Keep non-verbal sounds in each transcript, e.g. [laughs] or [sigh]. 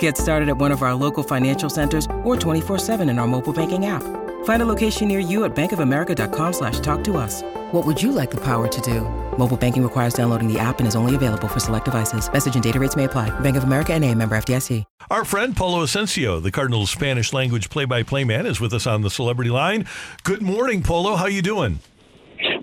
Get started at one of our local financial centers or 24-7 in our mobile banking app. Find a location near you at bankofamerica.com slash talk to us. What would you like the power to do? Mobile banking requires downloading the app and is only available for select devices. Message and data rates may apply. Bank of America and a member FDIC. Our friend Polo Ascencio, the Cardinals Spanish language play-by-play man, is with us on the Celebrity Line. Good morning, Polo. How you doing?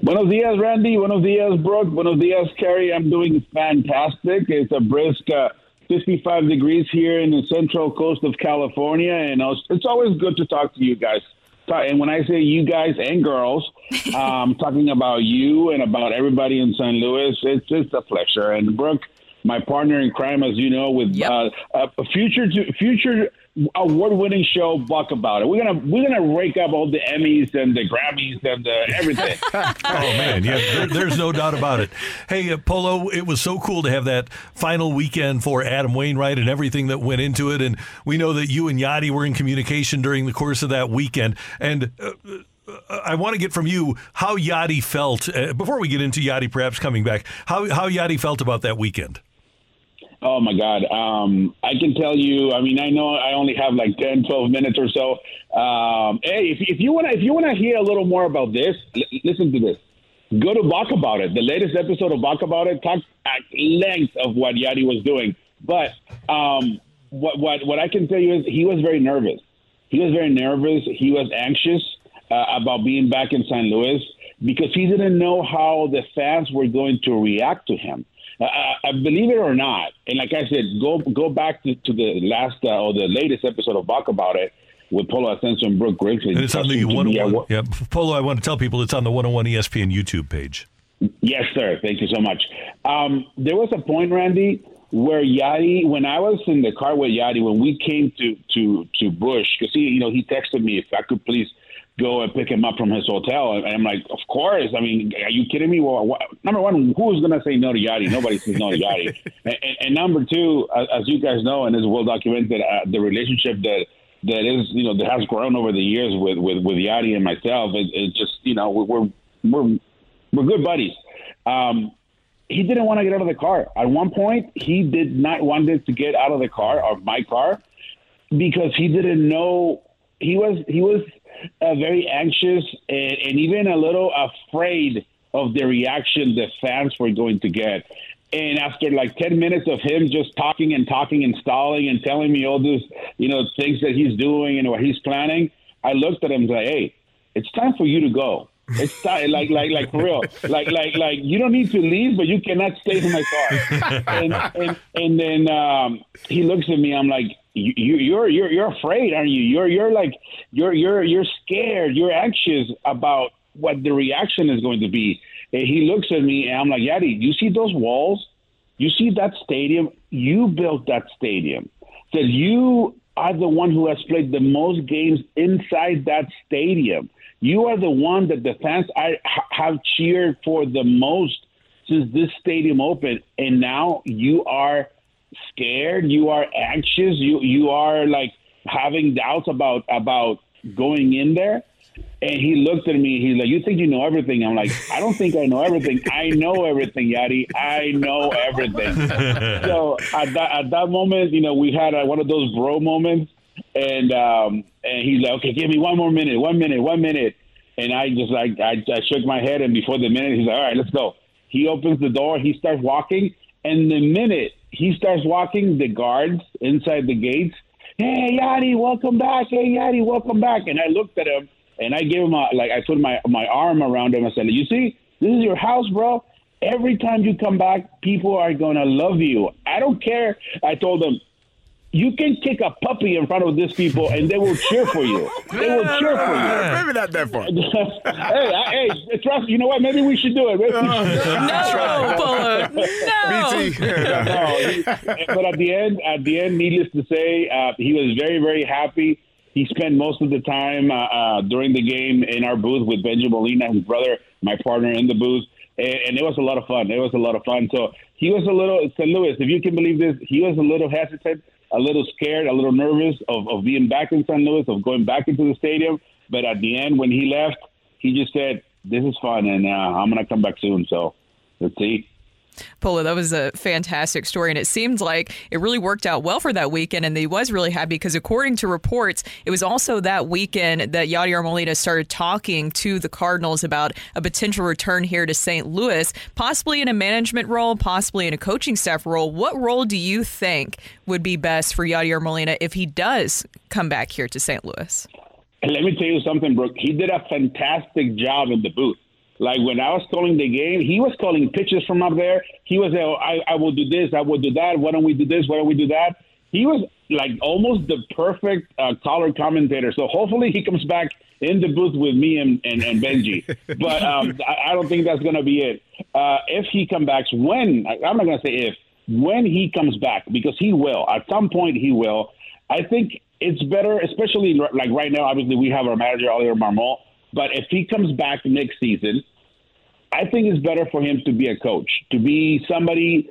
Buenos dias, Randy. Buenos dias, Brooke. Buenos dias, Kerry. I'm doing fantastic. It's a brisk uh, 55 degrees here in the central coast of California, and it's always good to talk to you guys. And when I say you guys and girls, [laughs] um, talking about you and about everybody in St. Louis, it's just a pleasure. And Brooke, my partner in crime, as you know, with yep. uh, a future to, future award-winning show, Balk About It. We're gonna we're gonna rake up all the Emmys and the Grammys and the everything. [laughs] oh man, yeah, there, there's no doubt about it. Hey, uh, Polo, it was so cool to have that final weekend for Adam Wainwright and everything that went into it. And we know that you and Yadi were in communication during the course of that weekend. And uh, uh I want to get from you how Yadi felt uh, before we get into Yadi perhaps coming back. How how Yadi felt about that weekend. Oh my God. Um, I can tell you, I mean, I know I only have like 10, 12 minutes or so. Um, hey, if, if you want to, if you want to hear a little more about this, l- listen to this. Go to Balk About It. The latest episode of Balk About It talks at length of what Yadi was doing. But um, what, what, what I can tell you is he was very nervous. He was very nervous. He was anxious uh, about being back in St. Louis because he didn't know how the fans were going to react to him. Uh, uh, believe it or not, and like I said, go go back to, to the last uh, or the latest episode of Balk about it with Polo Ascencio and Brooke Grigsby. And it's on the 101. Yeah, Polo, I want to tell people it's on the 101 ESPN YouTube page. Yes, sir. Thank you so much. Um, there was a point, Randy, where Yadi, when I was in the car with Yadi, when we came to to to Busch, because he, you know, he texted me if I could please go and pick him up from his hotel. And I'm like, of course. I mean, are you kidding me? Well, what, number one, who's going to say no to Yadi? Nobody says no to Yadi. [laughs] and, and, and, number two, as you guys know, and it's well documented, uh, the relationship that that is, you know, that has grown over the years with with, with Yadi and myself. It, it just, you know, we're we're we're good buddies. Um, he didn't want to get out of the car. At one point, he did not want to get out of the car or my car because he didn't know he was he was uh, very anxious and, and even a little afraid of the reaction the fans were going to get. And after like 10 minutes of him just talking and talking and stalling and telling me all these, you know, things that he's doing and what he's planning, I looked at him and said, hey, it's time for you to go. It's time, [laughs] like, like, like for real. Like, like, like, you don't need to leave, but you cannot stay in my car. [laughs] and, and, and then um, he looks at me. I'm like, you, you're you're you're afraid, aren't you? You're you're like you're you're you're scared. You're anxious about what the reaction is going to be. And he looks at me, and I'm like, Yadi, you see those walls? You see that stadium? You built that stadium. That you are the one who has played the most games inside that stadium. You are the one that the fans are, have cheered for the most since this stadium opened, and now you are scared, you are anxious, you you are like having doubts about about going in there. And he looked at me. He's like, "You think you know everything?" I'm like, "I don't think I know everything. I know everything, Yadi. I know everything." [laughs] so at that at that moment, you know, we had a, one of those bro moments, and um, and he's like, "Okay, give me one more minute, one minute, one minute." And I just like I, I shook my head, and before the minute, he's like, "All right, let's go." He opens the door. He starts walking, and the minute he starts walking the guards inside the gates. Hey, Yadi, welcome back. Hey, Yadi, welcome back. And I looked at him and I gave him a, like, I put my, my arm around him. I said, You see, this is your house, bro. Every time you come back, people are going to love you. I don't care. I told him, you can kick a puppy in front of these people and they will cheer for you. They will cheer for you. Maybe not that far. [laughs] hey, I, hey, trust. You know what? Maybe we should do it. Maybe we should. No, Polo. No. [laughs] BT. [laughs] no, he, but at the end, at the end, needless to say, uh, he was very, very happy. He spent most of the time uh, uh, during the game in our booth with Benjamin Molina, his brother, my partner in the booth, and, and it was a lot of fun. It was a lot of fun. So he was a little, St. Louis, if you can believe this, he was a little hesitant, a little scared, a little nervous of, of being back in St. Louis, of going back into the stadium. But at the end, when he left, he just said, "This is fun, and uh, I'm gonna come back soon." So let's see. Polo, that was a fantastic story. And it seemed like it really worked out well for that weekend. And he was really happy because, according to reports, it was also that weekend that Yadier Molina started talking to the Cardinals about a potential return here to St. Louis, possibly in a management role, possibly in a coaching staff role. What role do you think would be best for Yadier Molina if he does come back here to St. Louis? Let me tell you something, Brooke. He did a fantastic job in the booth. Like when I was calling the game, he was calling pitches from up there. He was, oh, I, I will do this, I will do that. Why don't we do this? Why don't we do that? He was like almost the perfect uh, color commentator. So hopefully he comes back in the booth with me and, and, and Bengie. [laughs] but um, I, I don't think that's going to be it. Uh, if he comes back, when, I'm not going to say if, when he comes back, because he will. At some point, he will. I think it's better, especially like right now, obviously, we have our manager, Oliver Marmol. But if he comes back next season, I think it's better for him to be a coach, to be somebody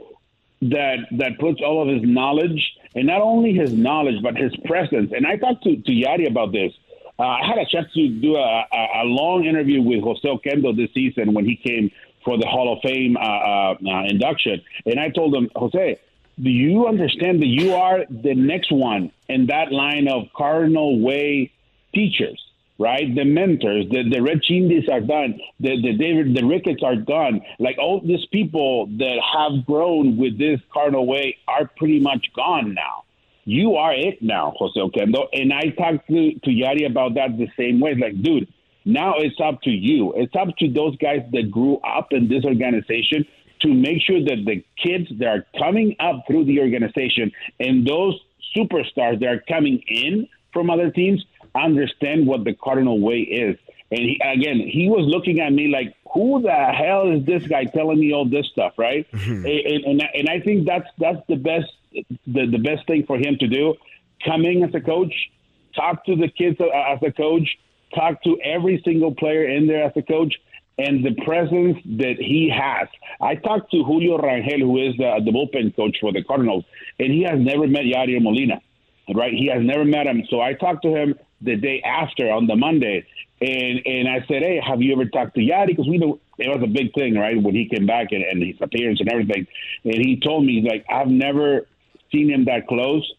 that that puts all of his knowledge and not only his knowledge but his presence. And I talked to to Yadi about this. Uh, I had a chance to do a, a, a long interview with Jose Oquendo this season when he came for the Hall of Fame uh, uh, uh, induction, and I told him, Jose, do you understand that you are the next one in that line of Cardinal Way teachers? Right? The mentors, the, the Red Schoendiensts are done, the, the David, the Ricketts are done. Like all these people that have grown with this Cardinal way are pretty much gone now. You are it now, Jose Oquendo. And I talked to, to Yadi about that the same way. Like, dude, now it's up to you. It's up to those guys that grew up in this organization to make sure that the kids that are coming up through the organization and those superstars that are coming in from other teams understand what the Cardinal way is. And he, again, he was looking at me like, "Who the hell is this guy telling me all this stuff?" Right? [laughs] Mm-hmm. And, and and I think that's that's the best the, the best thing for him to do. Coming as a coach, talk to the kids as a coach, talk to every single player in there as a coach, and the presence that he has. I talked to Julio Rangel, who is the, the bullpen coach for the Cardinals, and he has never met Yadier Molina. Right? He has never met him. So I talked to him the day after on the Monday, and and I said, hey, have you ever talked to Yadi? Because we know it was a big thing, right, when he came back and, and his appearance and everything. And he told me like I've never seen him that close.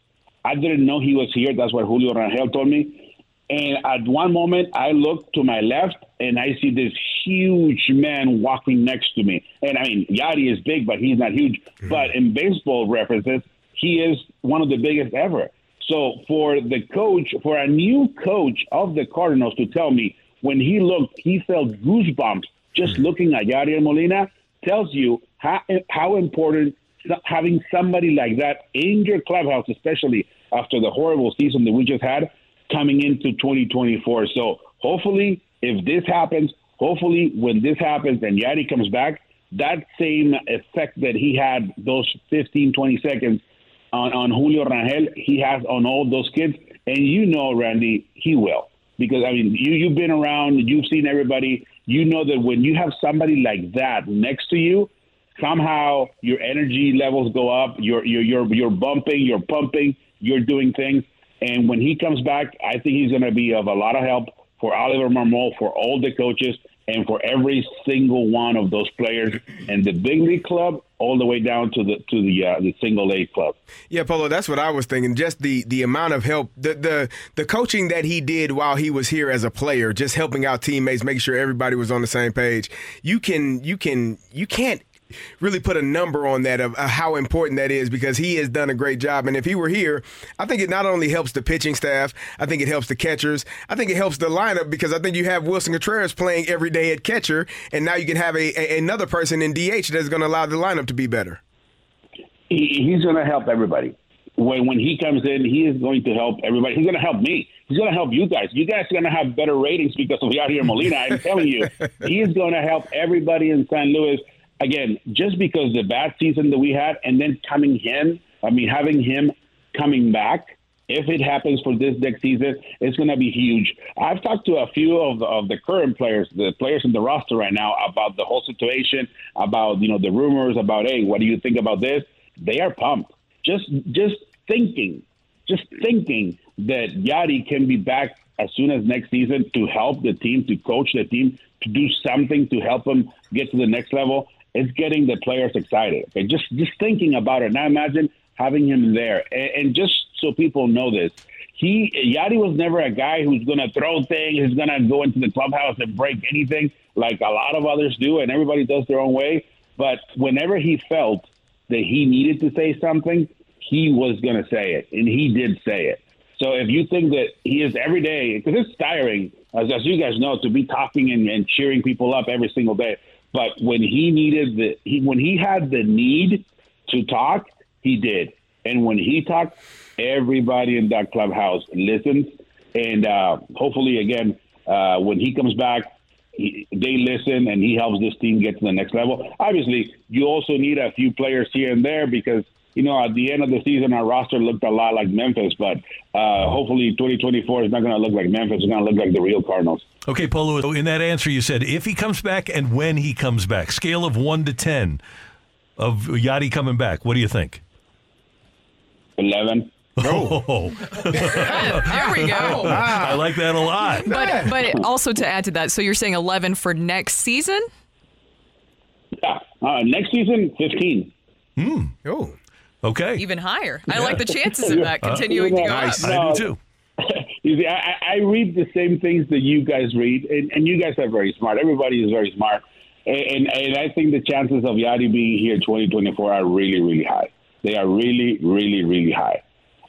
I didn't know he was here. That's what Julio Rangel told me. And at one moment, I look to my left and I see this huge man walking next to me. And I mean, Yadi is big, but he's not huge. Mm-hmm. But in baseball references, he is one of the biggest ever. So for the coach, for a new coach of the Cardinals to tell me when he looked, he felt goosebumps just mm-hmm. looking at Yadier Molina tells you how, how important having somebody like that in your clubhouse, especially after the horrible season that we just had coming into 2024. So hopefully, if this happens, hopefully when this happens and Yadi comes back, that same effect that he had those 15, 20 seconds on, on Julio Rangel, he has on all those kids. And you know, Randy, he will. Because, I mean, you, you've been around, you've seen everybody. You know that when you have somebody like that next to you, somehow your energy levels go up. You're, you're, you're, you're bumping, you're pumping, you're doing things. And when he comes back, I think he's going to be of a lot of help for Oliver Marmol, for all the coaches, and for every single one of those players in the big league club all the way down to the to the uh, the single A club. Yeah, Polo, that's what I was thinking. Just the the amount of help, the the the coaching that he did while he was here as a player, just helping out teammates, making sure everybody was on the same page. You can you can you can't really put a number on that of how important that is because he has done a great job. And if he were here, I think it not only helps the pitching staff, I think it helps the catchers. I think it helps the lineup because I think you have Willson Contreras playing every day at catcher, and now you can have a, a another person in DH that's going to allow the lineup to be better. He's going to help everybody. when when he comes in, he is going to help everybody. He's going to help me. He's going to help you guys. You guys are going to have better ratings because of Yadier Molina. I'm telling you, [laughs] he is going to help everybody in San Luis. Again, just because the bad season that we had, and then coming him, I mean, having him coming back, if it happens for this next season, it's going to be huge. I've talked to a few of the, of the current players, the players in the roster right now, about the whole situation, about you know the rumors, about hey, what do you think about this? They are pumped. Just just thinking, just thinking that Yadi can be back as soon as next season to help the team, to coach the team, to do something to help them get to the next level. It's getting the players excited. Okay, just just thinking about it. Now imagine having him there, and, and just so people know this, he Yadi was never a guy who's to throw things, who's to go into the clubhouse and break anything like a lot of others do, and everybody does their own way. But whenever he felt that he needed to say something, he was to say it, and he did say it. So if you think that he is every day, because it's tiring, as, as you guys know, to be talking and, and cheering people up every single day. But when he needed the, he, when he had the need to talk, he did. And when he talked, everybody in that clubhouse listens. And uh, hopefully, again, uh, when he comes back, he, they listen and he helps this team get to the next level. Obviously, you also need a few players here and there because you know, at the end of the season, our roster looked a lot like Memphis, but uh, hopefully 2024 is not going to look like Memphis. It's going to look like the real Cardinals. Okay, Polo, in that answer, you said if he comes back and when he comes back, scale of 1 to 10 of Yadi coming back, what do you think? 11. Oh, [laughs] there we go. I like that a lot. But but also to add to that, so you're saying 11 for next season? Yeah. Uh, next season, 15. Hmm. Oh, Okay. Even higher. I like the chances of that [laughs] continuing to go Nice. up. I do too. [laughs] You see, I, I read the same things that you guys read, and, and you guys are very smart. Everybody is very smart. And, and, and I think the chances of Yadi being here 2024 are really, really high. They are really, really, really high.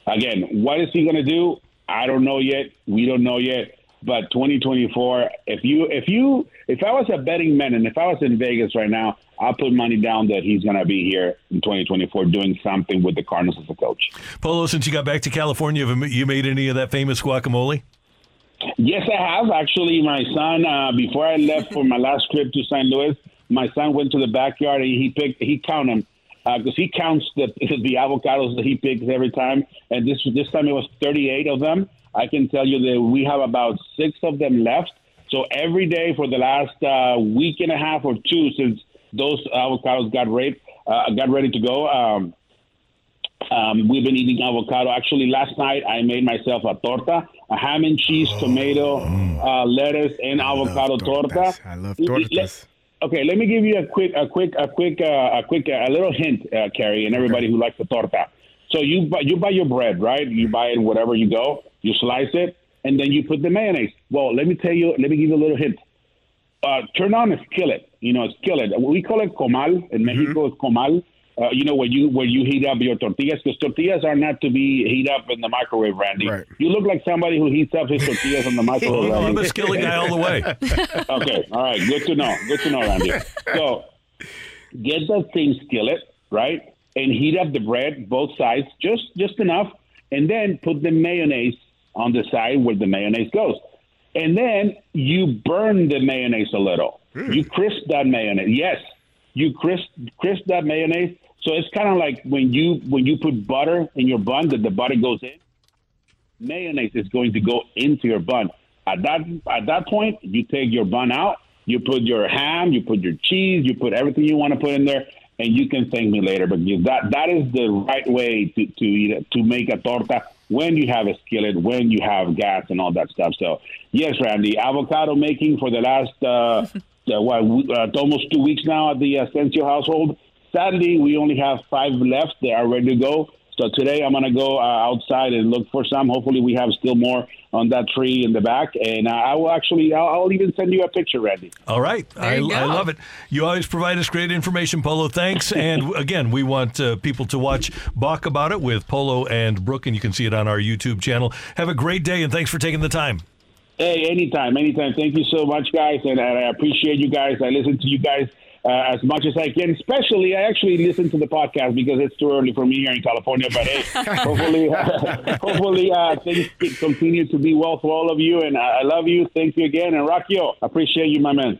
Again, what is he going to do? I don't know yet. We don't know yet. But 2024, if you, if you, if I was a betting man and if I was in Vegas right now, I'll put money down that he's going to be here in 2024 doing something with the Cardinals as a coach. Polo, since you got back to California, have you made any of that famous guacamole? Yes, I have. Actually, my son, uh, before I left for my last trip to St. Louis, my son went to the backyard and he picked, he counted them because he counts the [laughs] the avocados that he picks every time. And this this time it was 38 of them. I can tell you that we have about six of them left. So every day for the last uh, week and a half or two since those avocados got ready, uh, got ready to go. Um, um, we've been eating avocado. Actually, last night I made myself a torta, a ham and cheese, tomato, uh, lettuce, and avocado torta. I love tortas. Okay, let me give you a quick, a quick, a quick, uh, a quick, uh, a little hint, uh, Carrie, and everybody who likes the torta. So you buy, you buy your bread, right? You buy it wherever you go. You slice it, and then you put the mayonnaise. Well, let me tell you. Let me give you a little hint. Uh, turn on a skillet. You know, a skillet. We call it comal in Mexico. It's comal. Uh, you know, where you where you heat up your tortillas because tortillas are not to be heat up in the microwave, Randy. Right. You look like somebody who heats up his tortillas in the [laughs] microwave. Oh, I'm Randy. a skillet guy all the way. [laughs] okay. All right. Good to know. Good to know, Randy. So get that same skillet, right? And heat up the bread, both sides, just just enough, and then put the mayonnaise on the side where the mayonnaise goes. And then you burn the mayonnaise a little. Hmm. You crisp that mayonnaise. Yes. You crisp crisp that mayonnaise. So it's kind of like when you when you put butter in your bun that the butter goes in mayonnaise is going to go into your bun. At that at that point, you take your bun out, you put your ham, you put your cheese, you put everything you want to put in there, and you can thank me later. But that that is the right way to to to make a torta when you have a skillet, when you have gas and all that stuff. So yes, Randy, avocado making for the last uh, [laughs] uh, what uh, almost two weeks now at the Ascencio household. Sadly, we only have five left. They are ready to go. So today I'm going to go uh, outside and look for some. Hopefully, we have still more on that tree in the back, and uh, I will actually I'll, I'll even send you a picture, Randy. All right. I, I love it. You always provide us great information, Polo. Thanks. and [laughs] again, we want uh, people to watch Balk About It with Polo and Brooke, and you can see it on our YouTube channel. Have a great day, and thanks for taking the time. Hey, anytime, anytime. Thank you so much, guys, and, and I appreciate you guys. I listen to you guys uh, as much as I can. Especially, I actually listen to the podcast because it's too early for me here in California. But hey, [laughs] hopefully, [laughs] [laughs] hopefully uh, things continue to be well for all of you. And I love you. Thank you again. And Rockio, appreciate you, my man.